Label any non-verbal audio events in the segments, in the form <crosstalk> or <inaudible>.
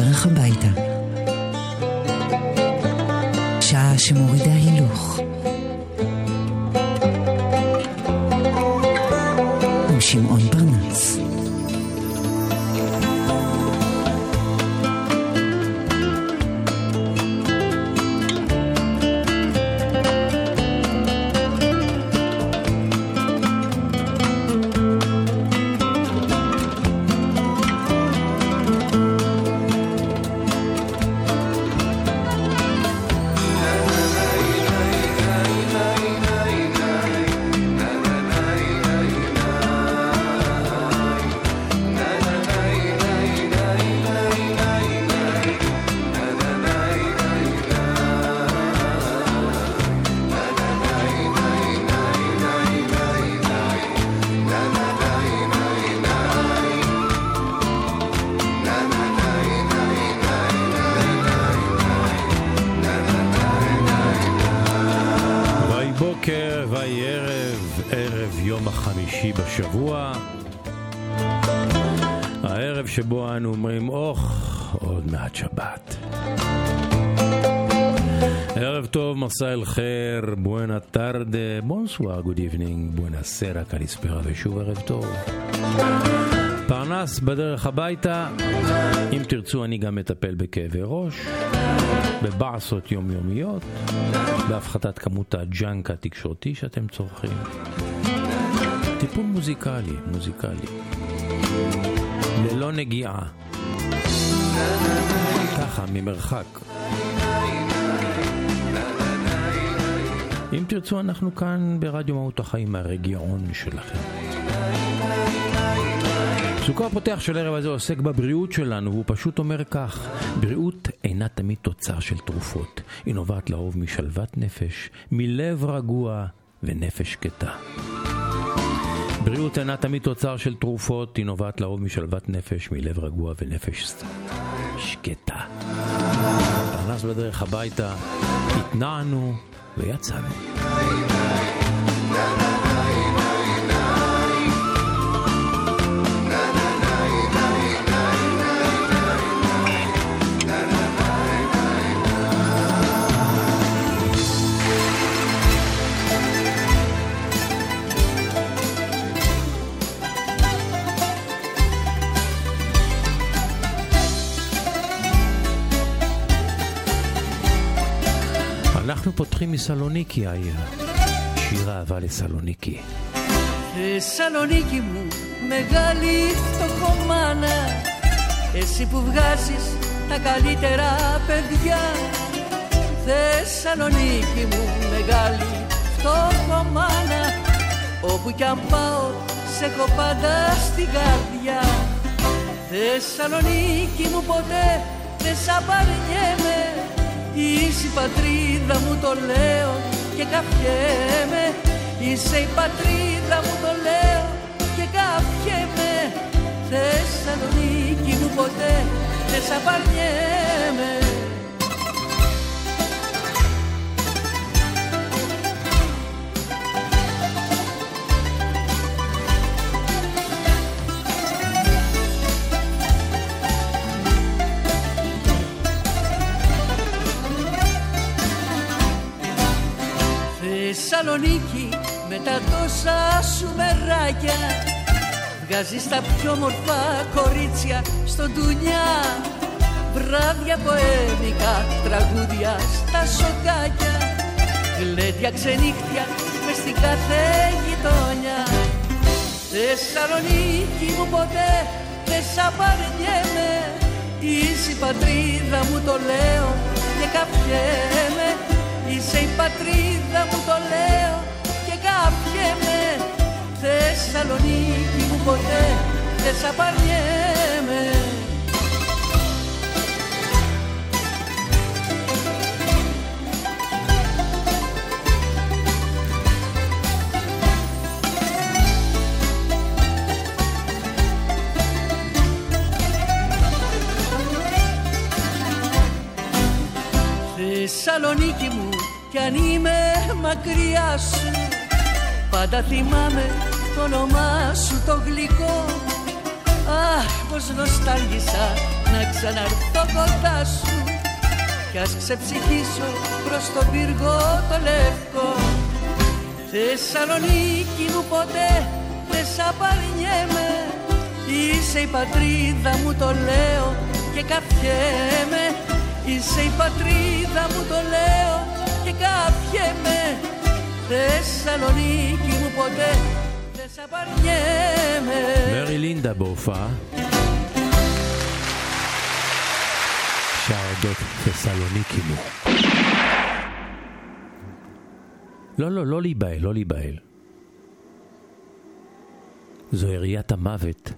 בדרך הביתה. שעה שמורידה Bonsoir, good evening, buona sera, καλησπέρα, ושוב ערב טוב. פרנס בדרך הביתה, אם תרצו אני גם מטפל בכאבי ראש, בבעסות יומיומיות, בהפחתת כמות ה junk התקשורתי שאתם צורכים. טיפול מוזיקלי, מוזיקלי. ללא נגיעה. ככה, ממרחק. אם תרצו, אנחנו כאן ברדיו מהות החיים, הרגיעון שלכם. פסוקו הפותח של הערב הזה עוסק בבריאות שלנו, והוא פשוט אומר כך: בריאות אינה תמיד תוצר של תרופות, היא נובעת לרוב משלוות נפש, מלב רגוע ונפש שקטה. בריאות אינה תמיד תוצר של תרופות, היא נובעת לרוב משלוות נפש, מלב רגוע ונפש שקטה. פרנס בדרך הביתה, התנענו ויצאנו. אנחנו פותחים מסלוניקי העיר. שיר אהבה לסלוניקי. Θεσσαλονίκη μου, μεγάλη φτωχομάνα Εσύ που βγάζεις τα καλύτερα παιδιά Θεσσαλονίκη μου, μεγάλη φτωχομάνα Όπου κι αν πάω, σε έχω πάντα στην καρδιά Θεσσαλονίκη μου ποτέ δεν σ' απαρνιέμαι Είσαι η πατρίδα μου το λέω και καφιέμαι Είσαι η πατρίδα μου το λέω και καφιέμαι Θεσσαλονίκη μου ποτέ δεν σ' απαρνιέμαι Θεσσαλονίκη με τα τόσα σου μεράκια. Βγάζεις τα πιο μορφά κορίτσια στο ντουνιά Βράδια ποέμικα, τραγούδια στα σοκάκια. Γλέντια ξενύχτια μες στην κάθε γειτονιά Θεσσαλονίκη μου ποτέ δεν σ' απαρνιέμαι. Είσαι η πατρίδα μου το λέω και καφιέμαι Είσαι η πατρίδα μου το λέω και καφιέμαι Θεσσαλονίκη μου ποτέ δεν σ' απαρνιέμαι Θεσσαλονίκη μου κι αν είμαι μακριά σου. Πάντα θυμάμαι το όνομά σου το γλυκό. Αχ πως νοστάλγησα να ξαναρθώ κοντά σου. Κι ας ξεψυχήσω προς τον πύργο το λευκό. Θεσσαλονίκη μου ποτέ δεν σ' απαρνιέμαι. Είσαι η πατρίδα μου το λέω και καφιέμαι Είσαι η πατρίδα μου το λέω και καφιέμαι Θεσσαλονίκη μου ποτέ δεν σ' απαρνιέμαι מרי לינדה בהופעה. שר אודות תסלוניקי מו. לא, לא, לא להיבהל, לא להיבהל. זו יריית המוות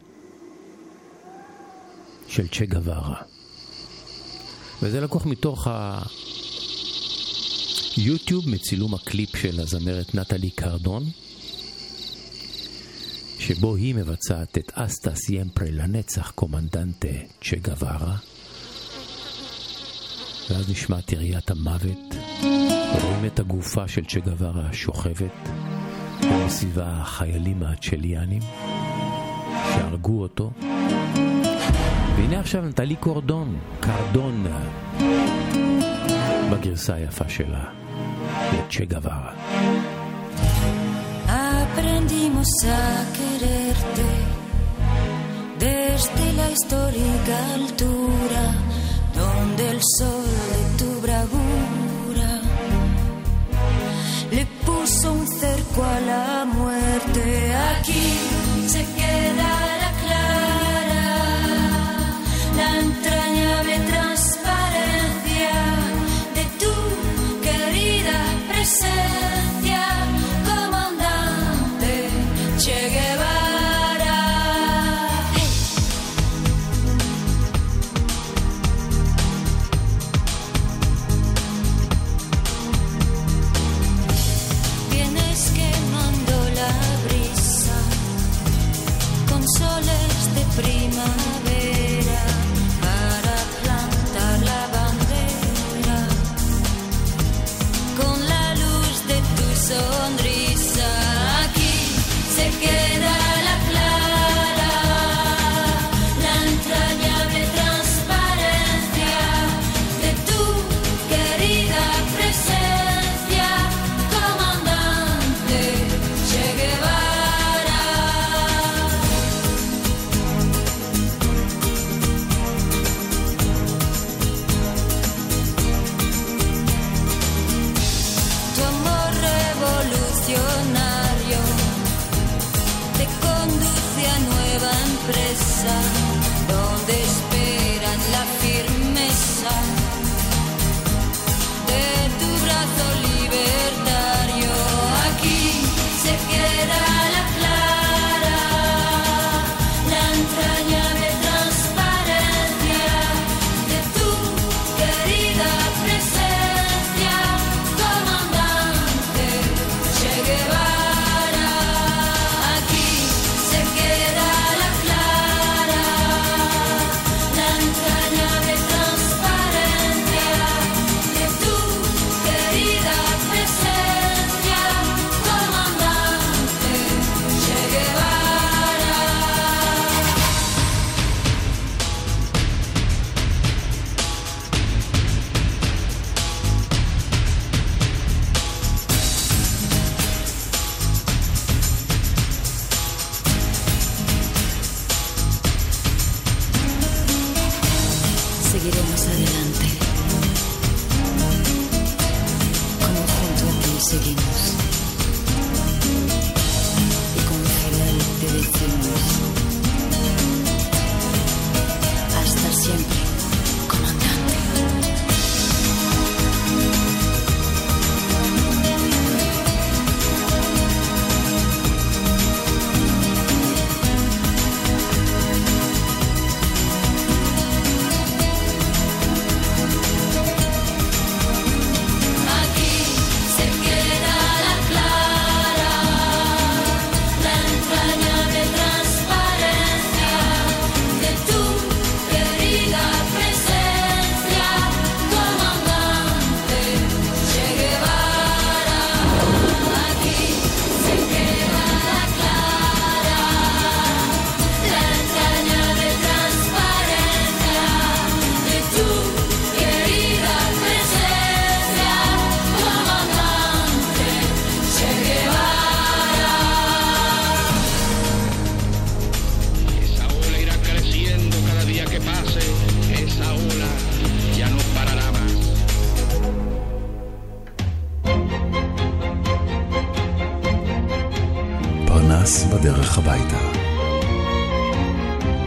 של צ'ה גווארה. וזה לקוח מתוך היוטיוב מצילום הקליפ של הזמרת נטלי קרדון, שבו היא מבצעת את אסטה סיימפרה לנצח קומנדנטה צ'ה גווארה. ואז נשמעת יריית המוות, רואים את הגופה של צ'ה גווארה שוכבת, ומסביבה החיילים הצ'ליאנים שהרגו אותו. והנה עכשיו נטלי קורדון, קרדון, בגרסה היפה שלה, de Che Guevara. Aprendimos a quererte desde la histórica altura donde el sol de tu bravura le puso un cerco a la muerte. Aquí se queda. בדרך הביתה,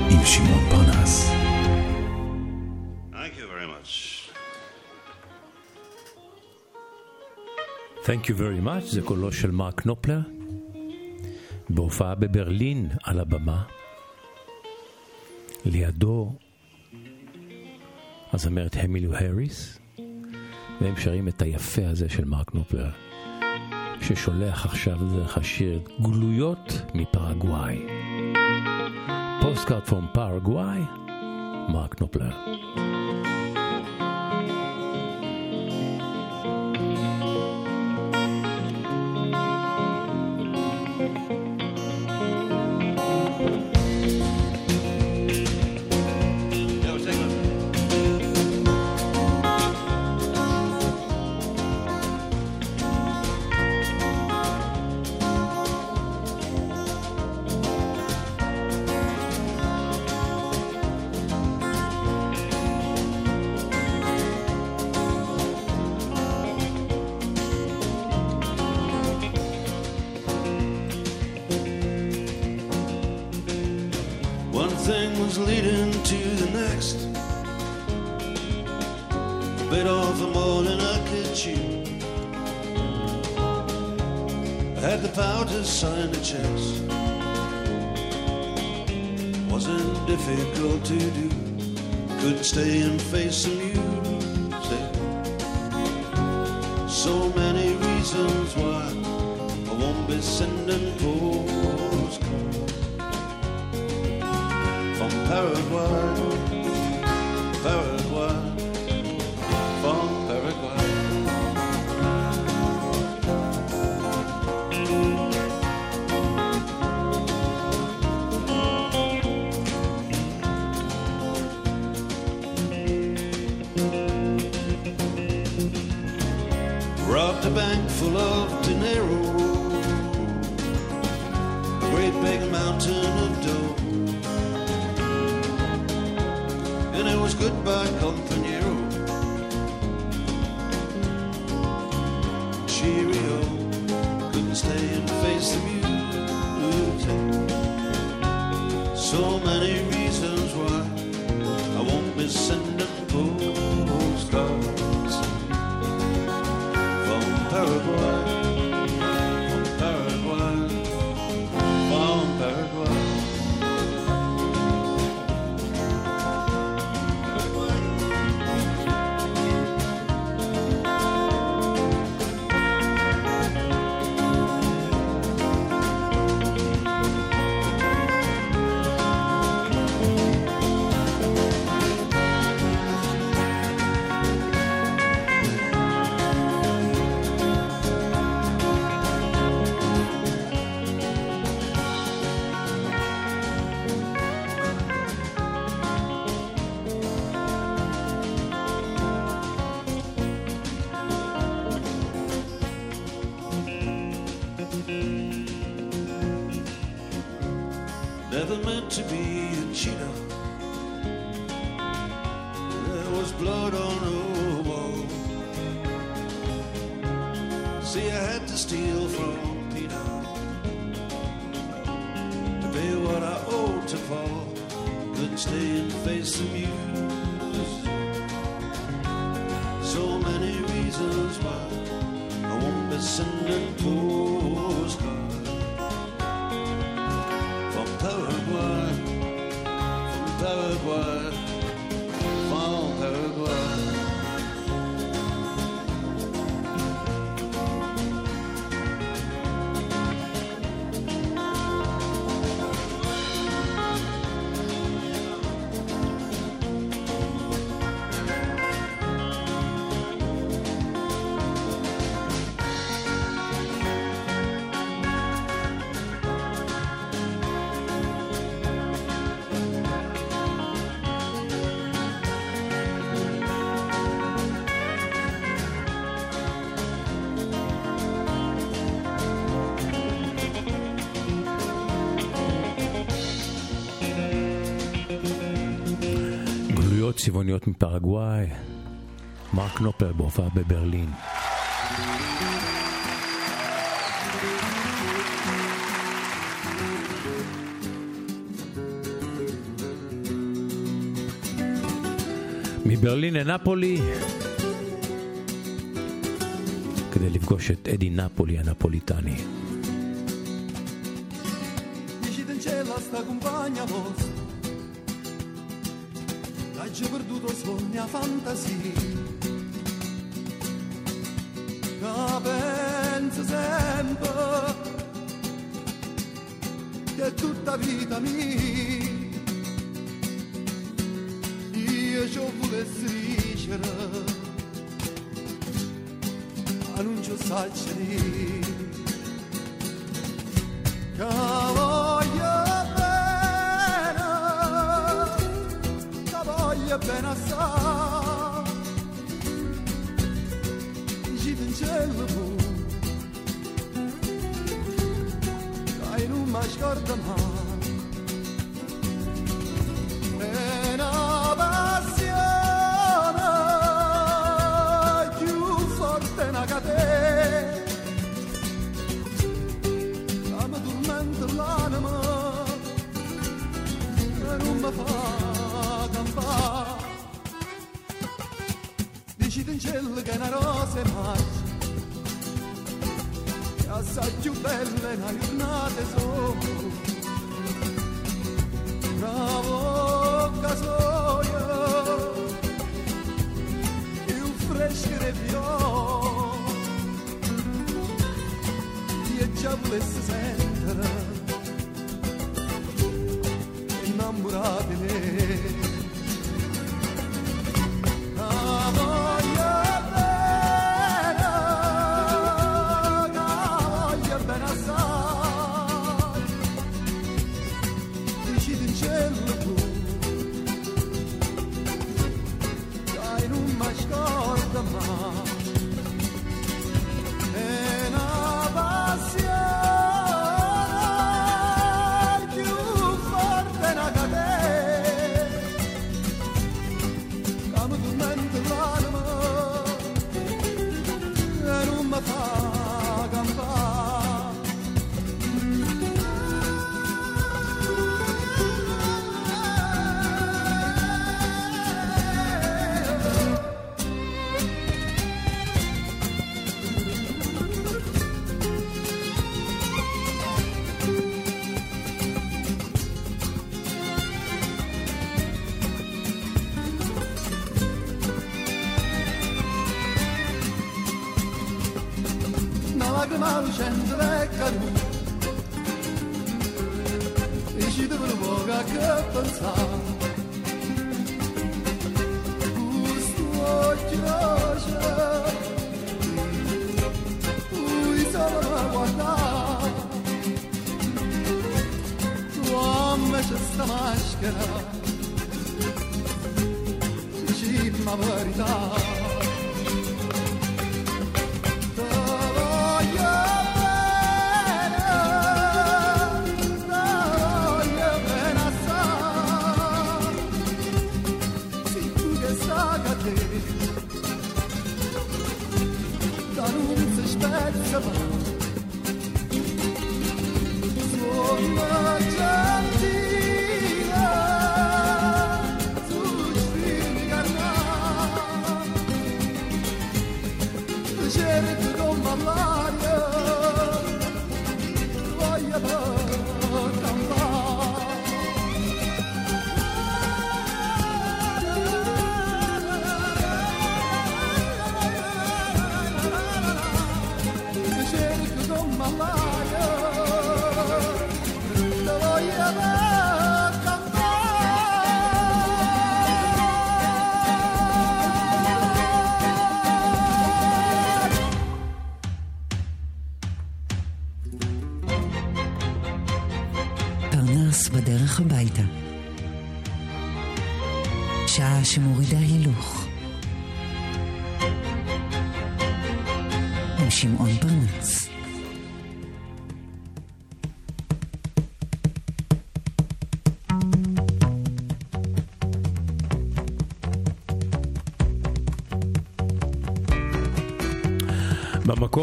עם שמעון פרנס. Thank you very much. זה קולו של מרק נופלר, בהופעה בברלין על הבמה. לידו הזמרת המילו האריס, והם שרים את היפה הזה של מרק נופלר. ששולח עכשיו דרך השיר גלויות מפרגוואי. פוסט קארט פרום פרגוואי, מרק נופלר. in a chest wasn't difficult to do. Could stay and face the music. So many reasons why I won't be sending postcards from Paraguay. Paraguay. mountain of dough. And it was goodbye, come never meant to be a cheater. There was blood on her wall. See, I had to steal from Peter to pay what I owed to Paul. Couldn't stay and face the music. צבעוניות מפרגוואי, מרק נופר בהופעה בברלין. מברלין לנפולי, כדי לפגוש את אדי נפולי הנפוליטני. viaggio perduto sogna fantasia. Che penso sempre che tutta vita mia io ci volessi vincere, ma non ci saccerì. Cavolo e pena sa Živim čelvu Daj nu maš gordam ha celgana rose mari e assaggio belle na giornate sono bravo casoia e un fresco reviò e già volesse sentire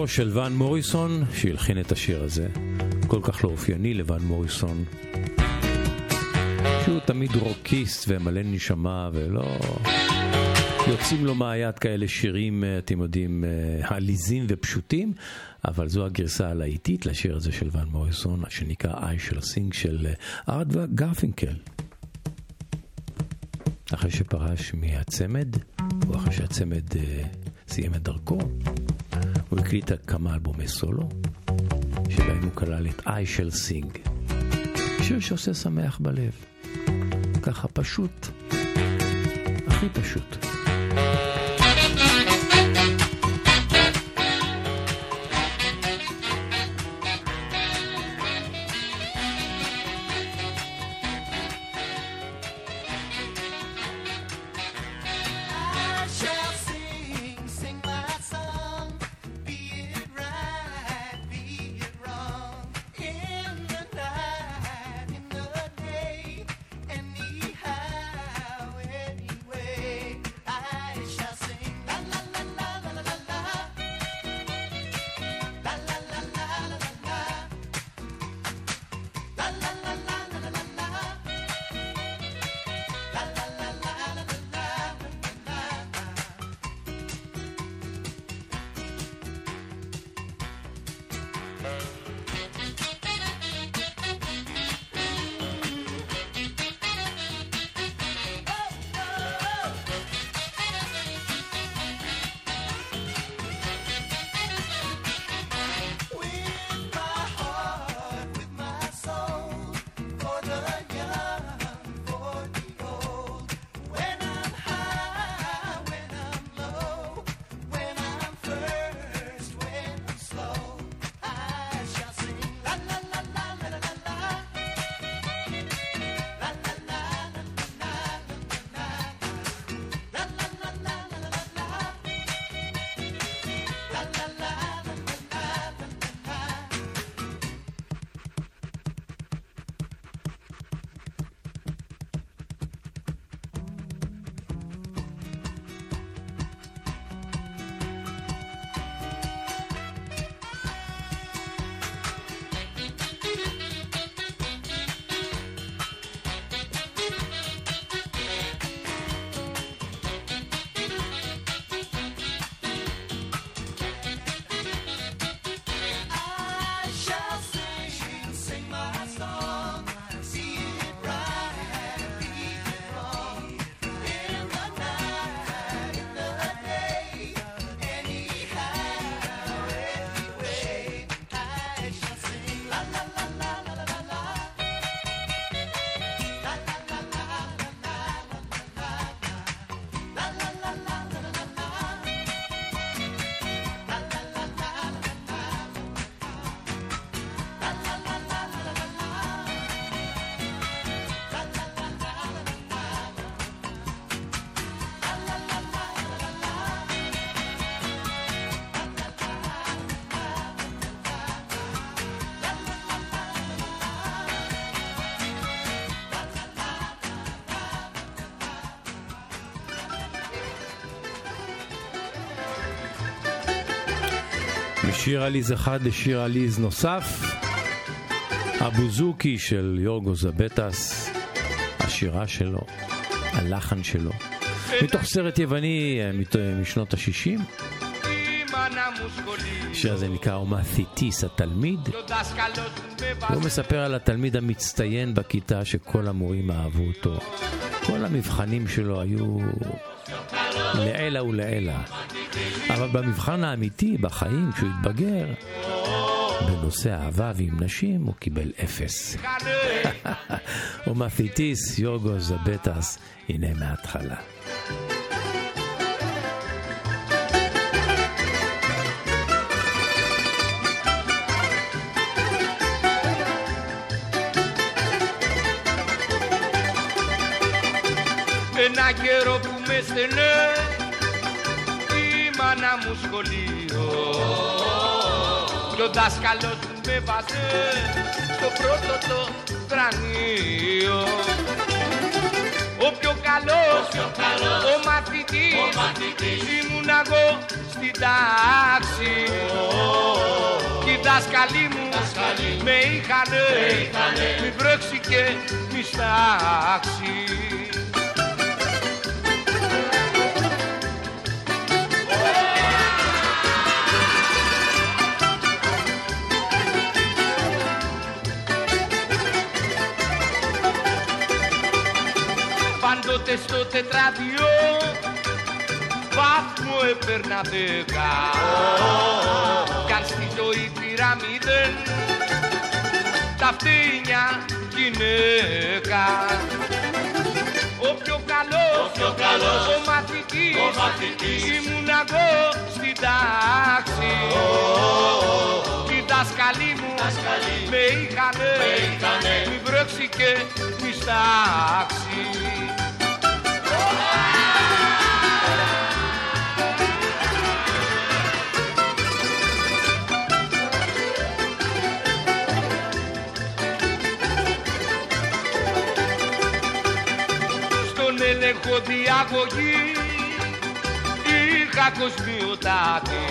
שירו של ואן מוריסון, שהלחין את השיר הזה, כל כך לא אופייני לוואן מוריסון, שהוא תמיד רוקיסט ומלא נשמה ולא... יוצאים לו מהיד כאלה שירים, אה, אתם יודעים, אה, עליזים ופשוטים, אבל זו הגרסה הלהיטית לשיר הזה של ואן מוריסון, שנקרא "I Shall Sing" של ארט גרפינקל. אחרי שפרש מהצמד, או אחרי שהצמד אה, סיים את דרכו, הוא הקליט כמה אלבומי סולו, שבהם הוא כלל את I shall sing. שיר שעושה שמח בלב. ככה פשוט, הכי פשוט. משיר עליז אחד לשיר עליז נוסף, הבוזוקי של יורגו זבטס, השירה שלו, הלחן שלו, מתוך סרט יווני אה, משנות ה-60. השיר הזה נקרא אומתיטיס התלמיד. הוא מספר על התלמיד המצטיין בכיתה שכל המורים אהבו אותו. כל המבחנים שלו היו לעילא ולעילא. אבל במבחן האמיתי, בחיים, כשהוא התבגר, בנושא אהבה ועם נשים, הוא קיבל אפס. <laughs> ומפיטיס יוגו זבטס, הנה מההתחלה. I καιρό που from στενές μάνα μου σχολείο. Και ο δάσκαλος μου με βάζε στο πρώτο το κρανίο ο πιο καλός, ο, μαθητής, ήμουν εγώ στην τάξη. Και οι δάσκαλοι μου με είχανε, μη βρέξει και μη στάξει τότε στο τετράδιο Βάθμο έπαιρνα δέκα Κι αν στη ζωή πήρα μηδέν Τα φτύνια γυναίκα ο πιο καλός, ο, πιο καλός, ο μαθητής, ο μαθητής ήμουν εγώ στην τάξη. Οι δάσκαλοι μου με είχανε, με είχανε μη βρέξει και μη στάξει. Έλεγχο διαγωγή είχα κοσμιωτάτη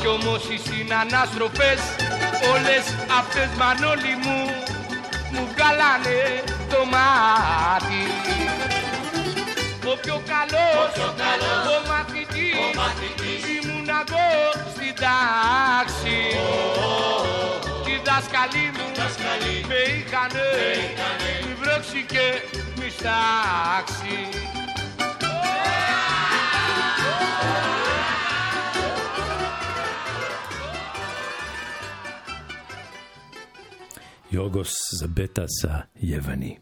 κι όμως οι συνανάστροφες όλες αυτές μανόλοι μου μου βγάλανε το μάτι. Ο πιο καλός, ο, πιο καλός, ο μαθητής, ο μαθητής. ήμουν εγώ στην τάξη κι οι δάσκαλοι μου με είχανε, μη βρέξει και ψάξει יורגוס זבטס היווני.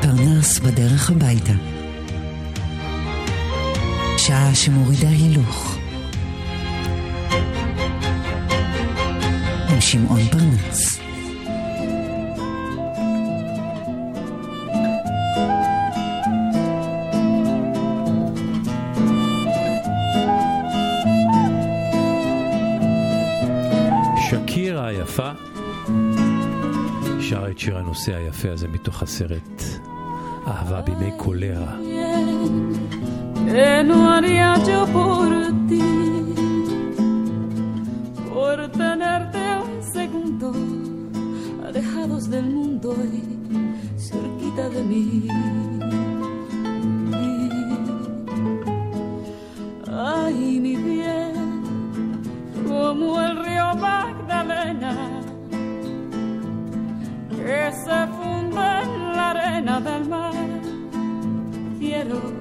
פרנס בדרך הביתה. שעה שמורידה הילוך. עם שמעון פרנס. שקירה היפה שרה את שיר הנושא היפה הזה מתוך הסרט אהבה בימי קולרה. Que no haría yo por ti, por tenerte un segundo, alejados del mundo y cerquita de mí. Ay, mi bien, como el río Magdalena, que se funde en la arena del mar, quiero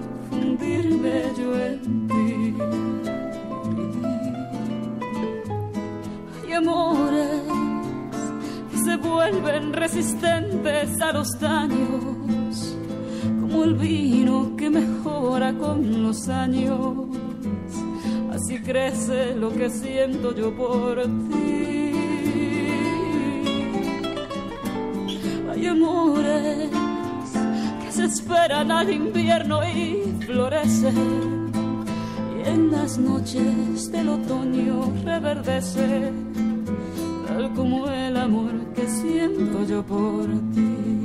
yo en ti. Hay amores que se vuelven resistentes a los daños, como el vino que mejora con los años. Así crece lo que siento yo por ti. Hay amores esperan al invierno y florecen. Y en las noches del otoño reverdece, tal como el amor que siento yo por ti.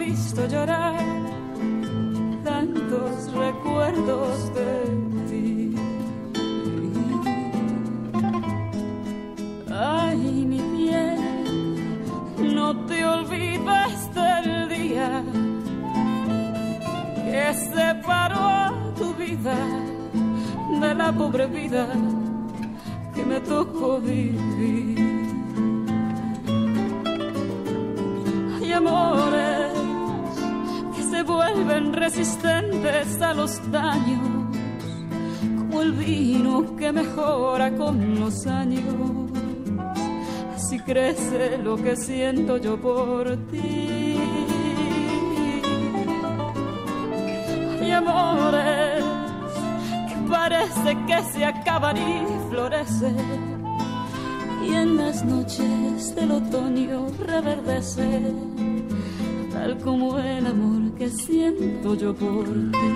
Visto llorar tantos recuerdos de ti. Ay, mi bien, no te olvides del día que separó a tu vida de la pobre vida que me tocó vivir. Que se vuelven resistentes a los daños, como el vino que mejora con los años. Así crece lo que siento yo por ti. Hay amores parece que se acaban y florecen. Y en las noches del otoño reverdece, tal como el amor que siento yo por ti.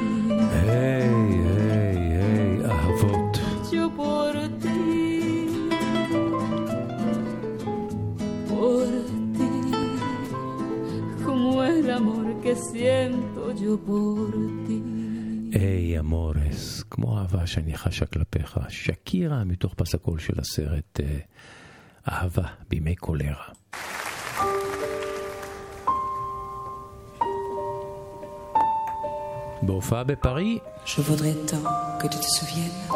Hey, hey, hey, אהבות. Yo por ti. Por ti. Como el amor que siento yo por ti. היי hey, אמורס, כמו אהבה שאני חשה כלפיך, שקירה מתוך פסקול של הסרט אהבה בימי קולרה. בהופעה בפארי, Je voudrais tant que tu te souviennes.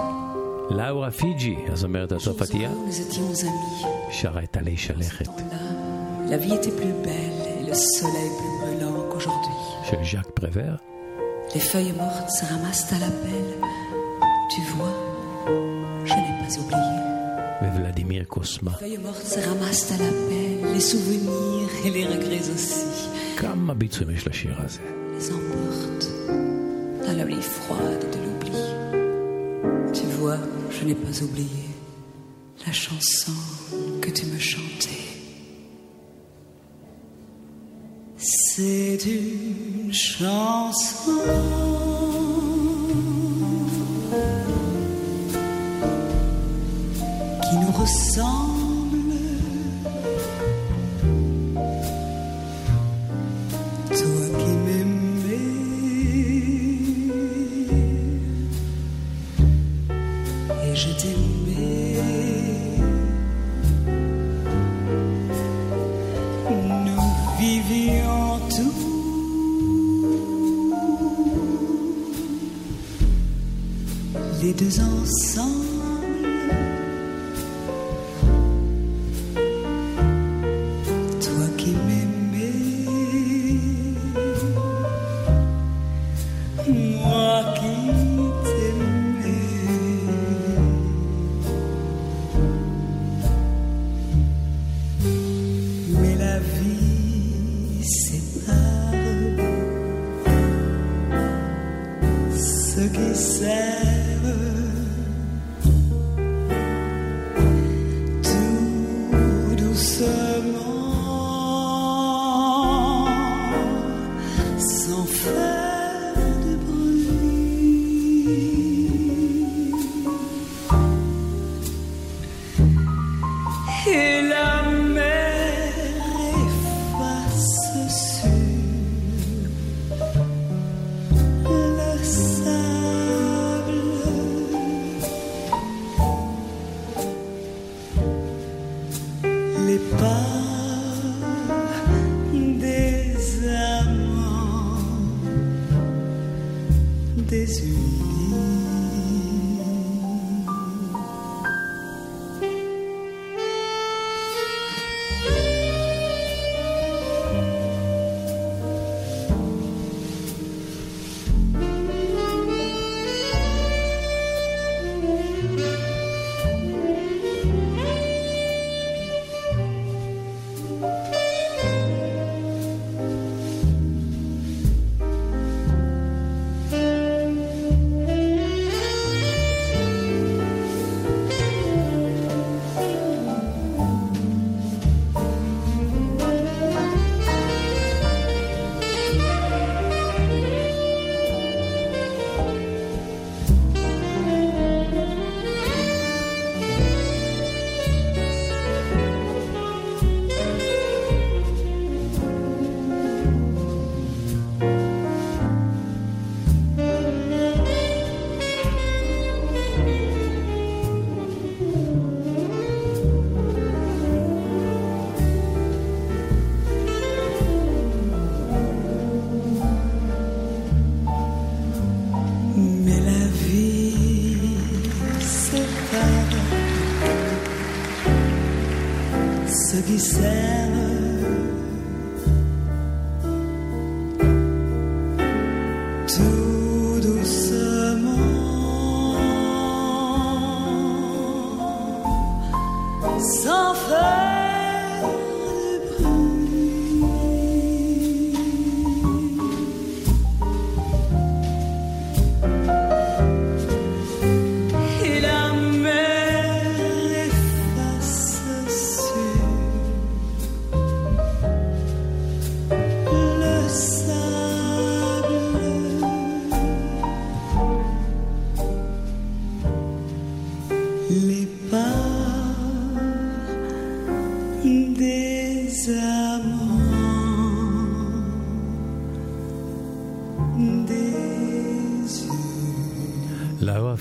לאורה פיג'י, הזמרת הצרפתייה, Nous étions amis. שרה את עלי שלכת Là, la vie était plus belle et le soleil plus brûlant qu'aujourd'hui. של ז'אק פרוור, Les feuilles mortes se ramassent à la pelle. Tu vois, je n'ai pas oublié. וולדימיר קוסמה. Les feuilles mortes se ramassent à la pelle. Les souvenirs et les regrets aussi כמה ביצועים יש לשיר הזה. les emportent la nuit froide de l'oubli. Tu vois, je n'ai pas oublié la chanson que tu me chantais. C'est une chanson ceux qui. said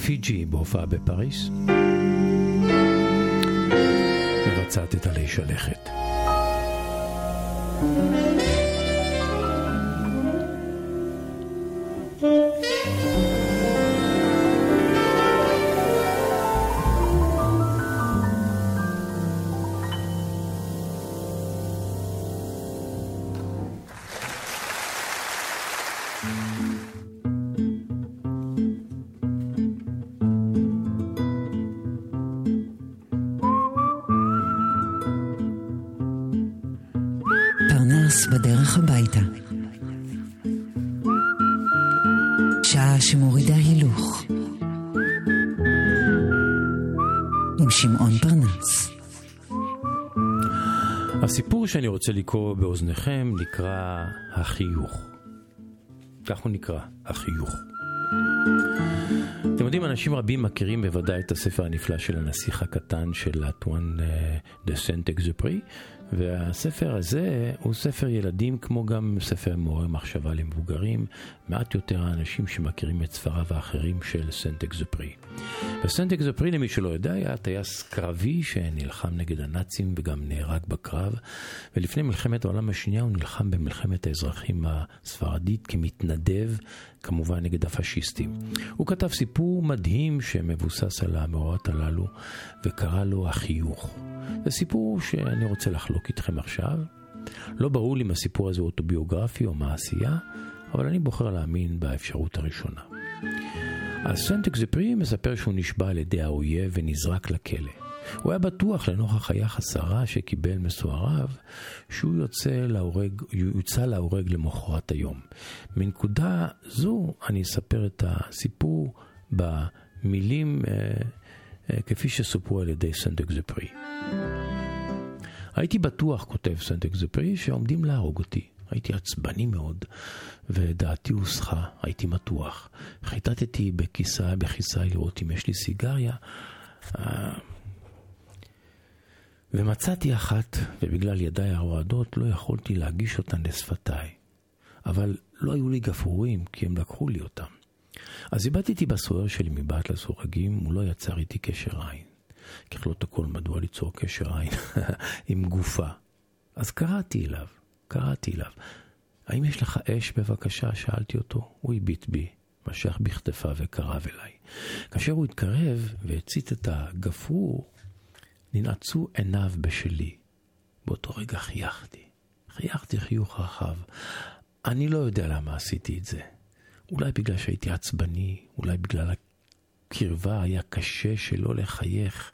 פיג'י בהופעה בפריס. מבצעת את עלי שלכת. בדרך הביתה. שעה שמורידה הילוך. עם שמעון פרנס. הסיפור שאני רוצה לקרוא באוזניכם נקרא החיוך. כך הוא נקרא, החיוך. אתם יודעים, אנשים רבים מכירים בוודאי את הספר הנפלא של הנסיך הקטן של לאטואן דה סנט אקזופרי, והספר הזה הוא ספר ילדים כמו גם ספר מעורר מחשבה למבוגרים, מעט יותר האנשים שמכירים את ספריו האחרים של סנט אקזופרי. וסנט אקזופרי, למי שלא יודע, היה טייס קרבי שנלחם נגד הנאצים וגם נהרג בקרב, ולפני מלחמת העולם השנייה הוא נלחם במלחמת האזרחים הספרדית כמתנדב, כמובן נגד הפשיסטים. הוא כתב סיפור מדהים שמבוסס על המאורעות הללו, וקרא לו החיוך. זה סיפור שאני רוצה לחלוק איתכם עכשיו. לא ברור לי אם הסיפור הזה הוא אוטוביוגרפי או מעשייה, אבל אני בוחר להאמין באפשרות הראשונה. אז סנט אקזפרי מספר שהוא נשבע על ידי האויב ונזרק לכלא. הוא היה בטוח לנוכח היחס הרע שקיבל מסועריו, שהוא יוצא להורג, יוצא להורג למחרת היום. מנקודה זו אני אספר את הסיפור במילים אה, אה, כפי שסופרו על ידי סנט אקזפרי. הייתי בטוח, כותב סנט אקזפרי, שעומדים להרוג אותי. הייתי עצבני מאוד, ודעתי הוסחה, הייתי מתוח. חיטטתי בכיסאי, בכיסאי לראות אם יש לי סיגריה, אה, ומצאתי אחת, ובגלל ידיי הרועדות לא יכולתי להגיש אותן לשפתיי. אבל לא היו לי גפרורים, כי הם לקחו לי אותם. אז איבדתי בסוער שלי מבעט לסורגים, הוא לא יצר איתי קשר עין. ככלות הכל, מדוע ליצור קשר עין <laughs> עם גופה? אז קראתי אליו, קראתי אליו. האם יש לך אש בבקשה? שאלתי אותו. הוא הביט בי, משך בכתפיו וקרב אליי. כאשר הוא התקרב והצית את הגפרור, ננעצו עיניו בשלי. באותו רגע חייכתי. חייכתי חיוך רחב. אני לא יודע למה עשיתי את זה. אולי בגלל שהייתי עצבני, אולי בגלל הקרבה היה קשה שלא לחייך,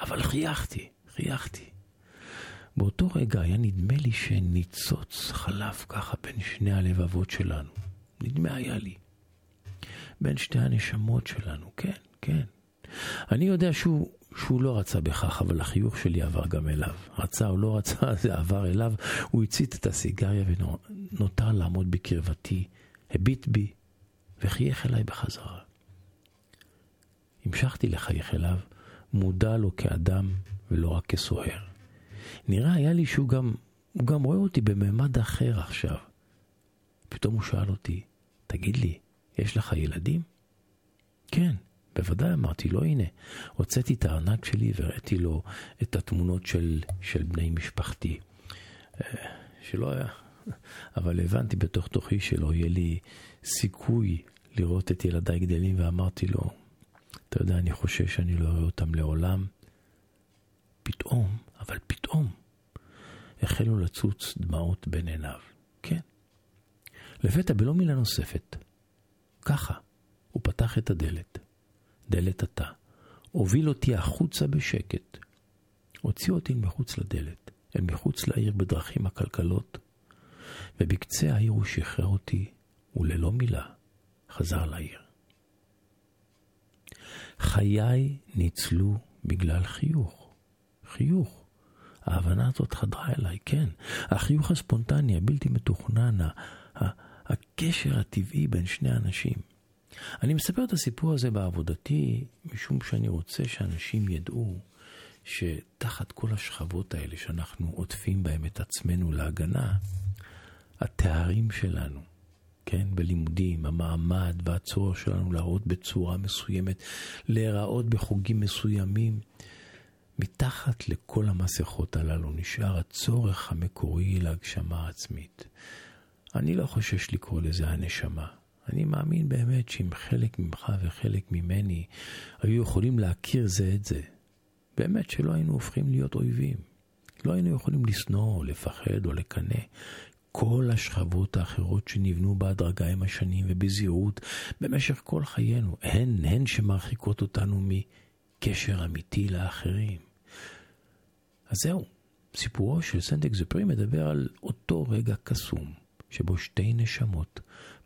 אבל חייכתי, חייכתי. באותו רגע היה נדמה לי שניצוץ חלף ככה בין שני הלבבות שלנו. נדמה היה לי. בין שתי הנשמות שלנו, כן, כן. אני יודע שהוא, שהוא לא רצה בכך, אבל החיוך שלי עבר גם אליו. רצה או לא רצה, <laughs> זה עבר אליו. הוא הצית את הסיגריה ונותר לעמוד בקרבתי, הביט בי וחייך אליי בחזרה. המשכתי לחייך אליו, מודע לו כאדם ולא רק כסוהר. נראה היה לי שהוא גם, הוא גם רואה אותי בממד אחר עכשיו. פתאום הוא שאל אותי, תגיד לי, יש לך ילדים? כן, בוודאי אמרתי לו, הנה, הוצאתי את הארנק שלי והראיתי לו את התמונות של, של בני משפחתי. אה, שלא היה, אבל הבנתי בתוך תוכי שלא יהיה לי סיכוי לראות את ילדיי גדלים, ואמרתי לו, אתה יודע, אני חושש שאני לא אראה אותם לעולם. פתאום, אבל פתאום, החלו לצוץ דמעות בין עיניו. כן. לפתע, בלא מילה נוספת, ככה, הוא פתח את הדלת. דלת התא. הוביל אותי החוצה בשקט. הוציא אותי מחוץ לדלת, אל מחוץ לעיר בדרכים עקלקלות, ובקצה העיר הוא שחרר אותי, וללא מילה חזר לעיר. חיי ניצלו בגלל חיוך. חיוך. ההבנה הזאת חדרה אליי, כן. החיוך הספונטני, הבלתי מתוכנן, הקשר הטבעי בין שני אנשים. אני מספר את הסיפור הזה בעבודתי, משום שאני רוצה שאנשים ידעו שתחת כל השכבות האלה שאנחנו עוטפים בהם את עצמנו להגנה, התארים שלנו, כן, בלימודים, המעמד והצורך שלנו להראות בצורה מסוימת, להיראות בחוגים מסוימים. מתחת לכל המסכות הללו נשאר הצורך המקורי להגשמה עצמית. אני לא חושש לקרוא לזה הנשמה. אני מאמין באמת שאם חלק ממך וחלק ממני היו יכולים להכיר זה את זה, באמת שלא היינו הופכים להיות אויבים. לא היינו יכולים לשנוא, או לפחד או לקנא. כל השכבות האחרות שנבנו בהדרגה עם השנים ובזהירות במשך כל חיינו, הן הן שמרחיקות אותנו מקשר אמיתי לאחרים. אז זהו, סיפורו של סנט אקזופרי מדבר על אותו רגע קסום, שבו שתי נשמות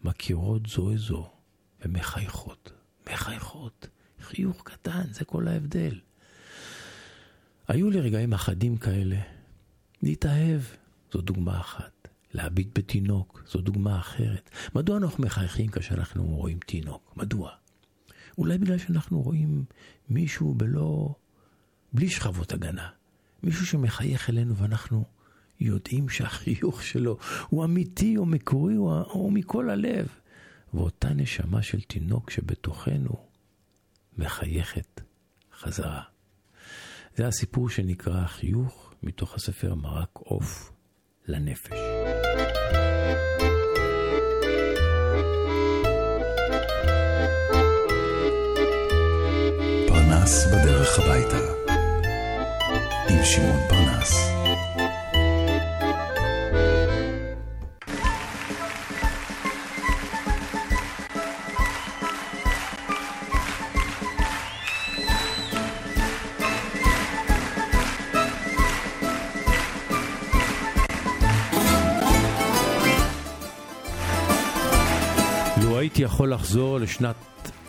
מכירות זו את זו ומחייכות. מחייכות. חיוך קטן, זה כל ההבדל. היו לי רגעים אחדים כאלה. להתאהב, זו דוגמה אחת. להביט בתינוק, זו דוגמה אחרת. מדוע אנחנו מחייכים כאשר אנחנו רואים תינוק? מדוע? אולי בגלל שאנחנו רואים מישהו בלא... בלי שכבות הגנה. מישהו שמחייך אלינו ואנחנו יודעים שהחיוך שלו הוא אמיתי או מקורי או, או מכל הלב. ואותה נשמה של תינוק שבתוכנו מחייכת חזרה. זה הסיפור שנקרא חיוך מתוך הספר מרק עוף לנפש. פרנס בדרך הביתה. עם שמעון פרנס. הייתי יכול לחזור לשנת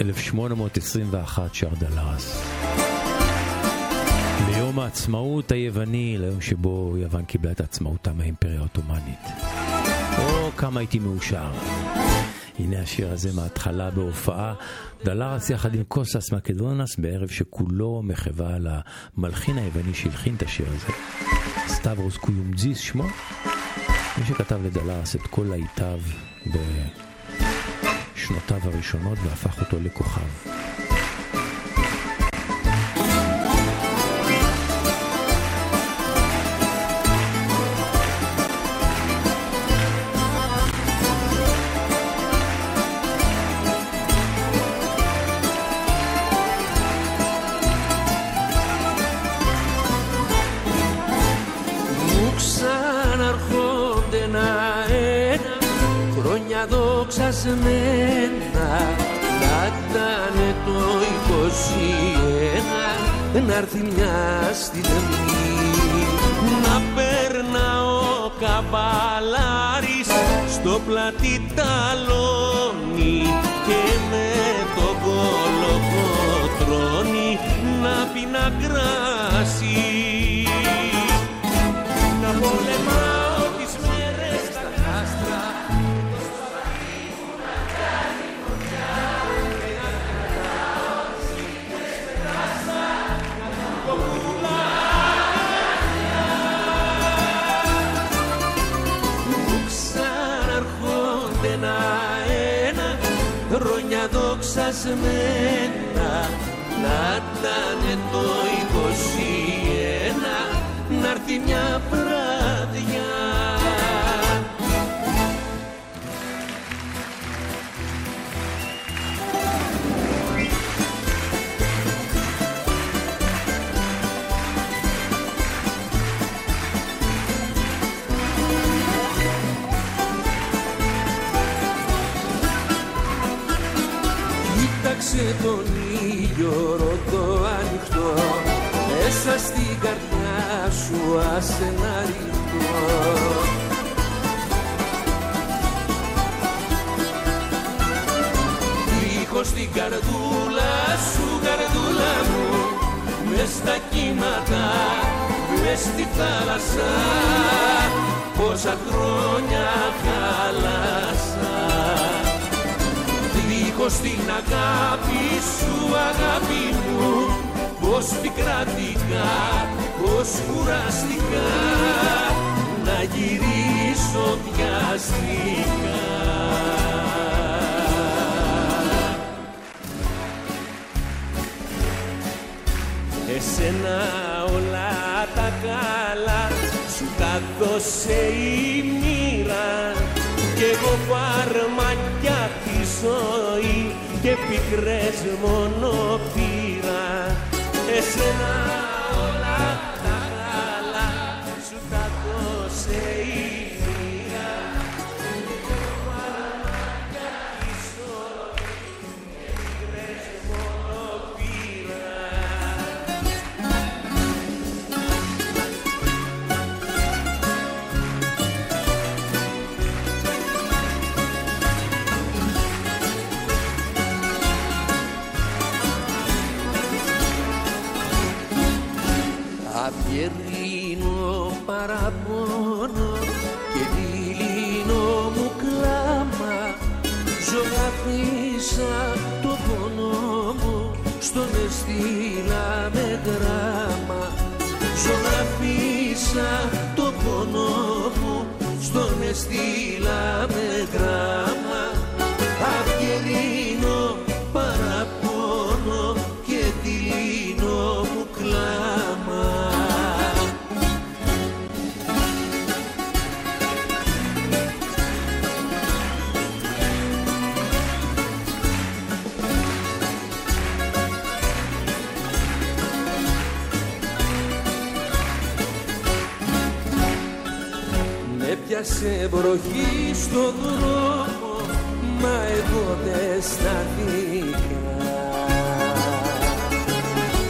1821, שר דלרס. ליום העצמאות היווני, ליום שבו יוון קיבלה את עצמאותה מהאימפריה העות'מאנית. הו כמה הייתי מאושר. הנה השיר הזה מההתחלה בהופעה, דלרס יחד עם קוסטס מקדונס בערב שכולו מחווה על המלחין היווני שהלחין את השיר הזה. סטברוס קויומציס שמו, מי שכתב לדלרס את כל להיטיו ב... שנותיו הראשונות והפך אותו לכוכב. Έρθει μια στιγμή να περνά ο καβαλάρης στο πλατή ταλόνι και με το κολοκοτρώνι να πει να κράσει σπασμένα να ήταν το 21 να έρθει μια βράδια Κοίταξε τον ήλιο ρωτώ ανοιχτό. Μέσα στην καρδιά σου άσε να ρηχτώ Δίχως την καρδούλα σου καρδούλα μου Μες στα κύματα, μες στη θάλασσα. Πόσα χρόνια χάλασα έχω στην αγάπη σου αγάπη μου. Πως πικράτηκα, πως κουραστικά. Να γυρίσω βιαστικά. Εσένα όλα τα καλά σου τα δώσε η μοίρα. Και εγώ φαρμακιά ζωή και πικρές μόνο πήρα εσένα στον εστίλα με γράμμα Ζωγραφίσα το πόνο μου στον εστίλα με Με πιάσε βροχή στο δρόμο Μα εγώ δεν σταθήκα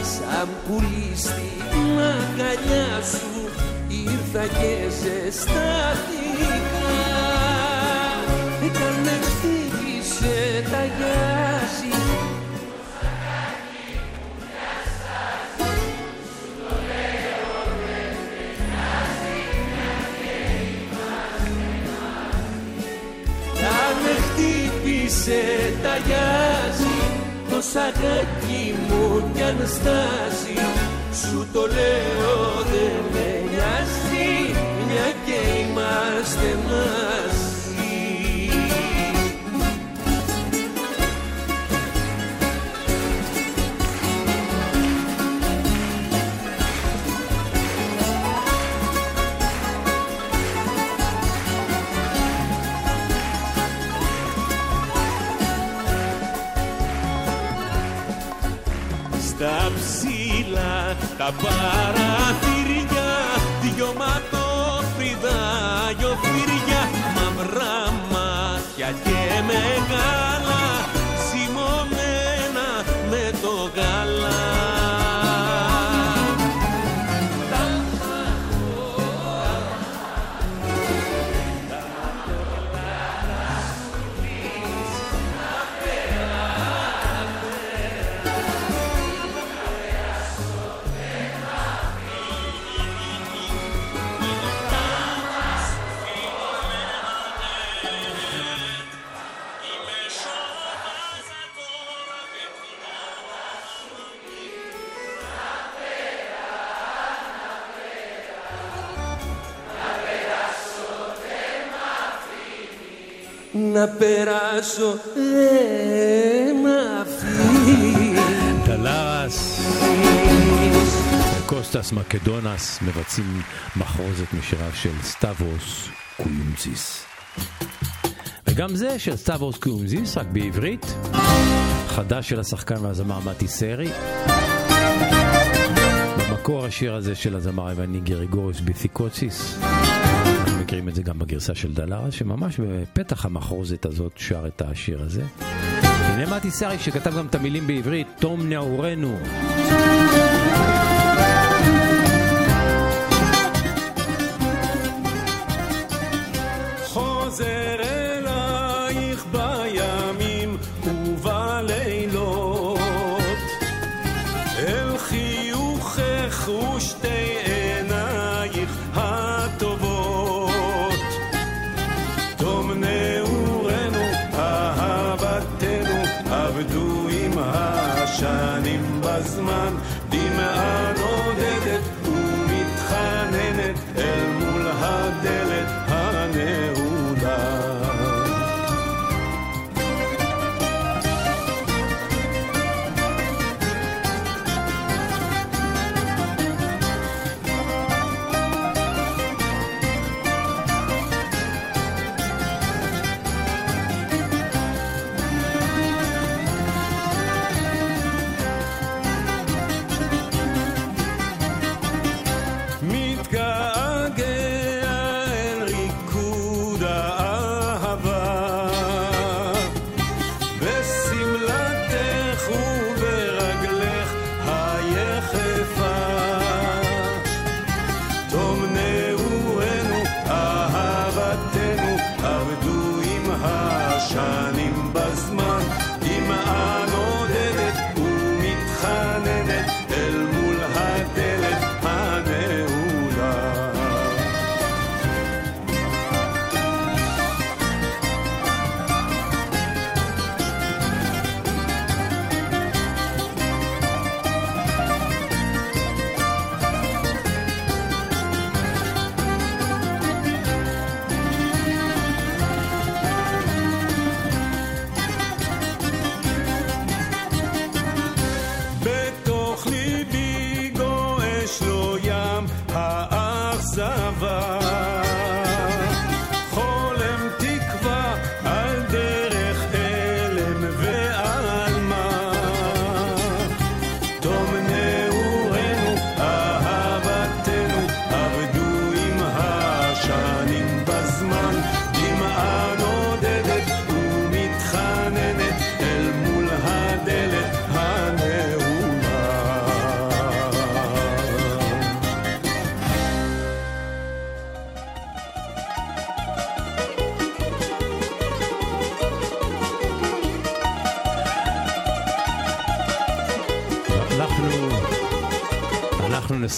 Σαν πουλί στην αγκαλιά σου Ήρθα και ζεστάθηκα. Έκανε χτύπησε τα γιάζι χτύπησε τα γιάζι το σαγάκι μου κι αν στάζει. Σου το λέω δεν με νοιάζει μια και είμαστε μαζί ψηλά τα παραθύρια δυο ματόφρυδα να περάσω δεν μ' αφήνει דלרס וקוסטס מקדונס מבצעים מחרוזת משיריו של סטברוס קויונזיס. וגם זה של סטברוס קויונזיס, רק בעברית, חדש של השחקן והזמר מתי סרי. במקור השיר הזה של הזמר היווני גריגוריס בית'יקוציס. מכירים את זה גם בגרסה של דלרס, שממש בפתח המחרוזת הזאת שר את השיר הזה. הנה מתי סרי שכתב גם את המילים בעברית, תום נעורנו.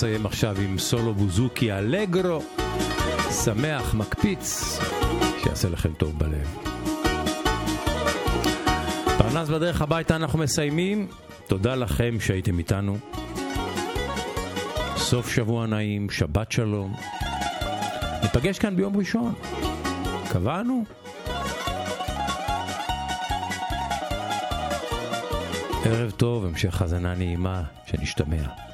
נסיים עכשיו עם סולו בוזוקי אלגרו, שמח, מקפיץ, שיעשה לכם טוב בלב. פרנס בדרך הביתה אנחנו מסיימים. תודה לכם שהייתם איתנו. סוף שבוע נעים, שבת שלום. ניפגש כאן ביום ראשון. קבענו? ערב טוב, המשך האזנה נעימה, שנשתמע.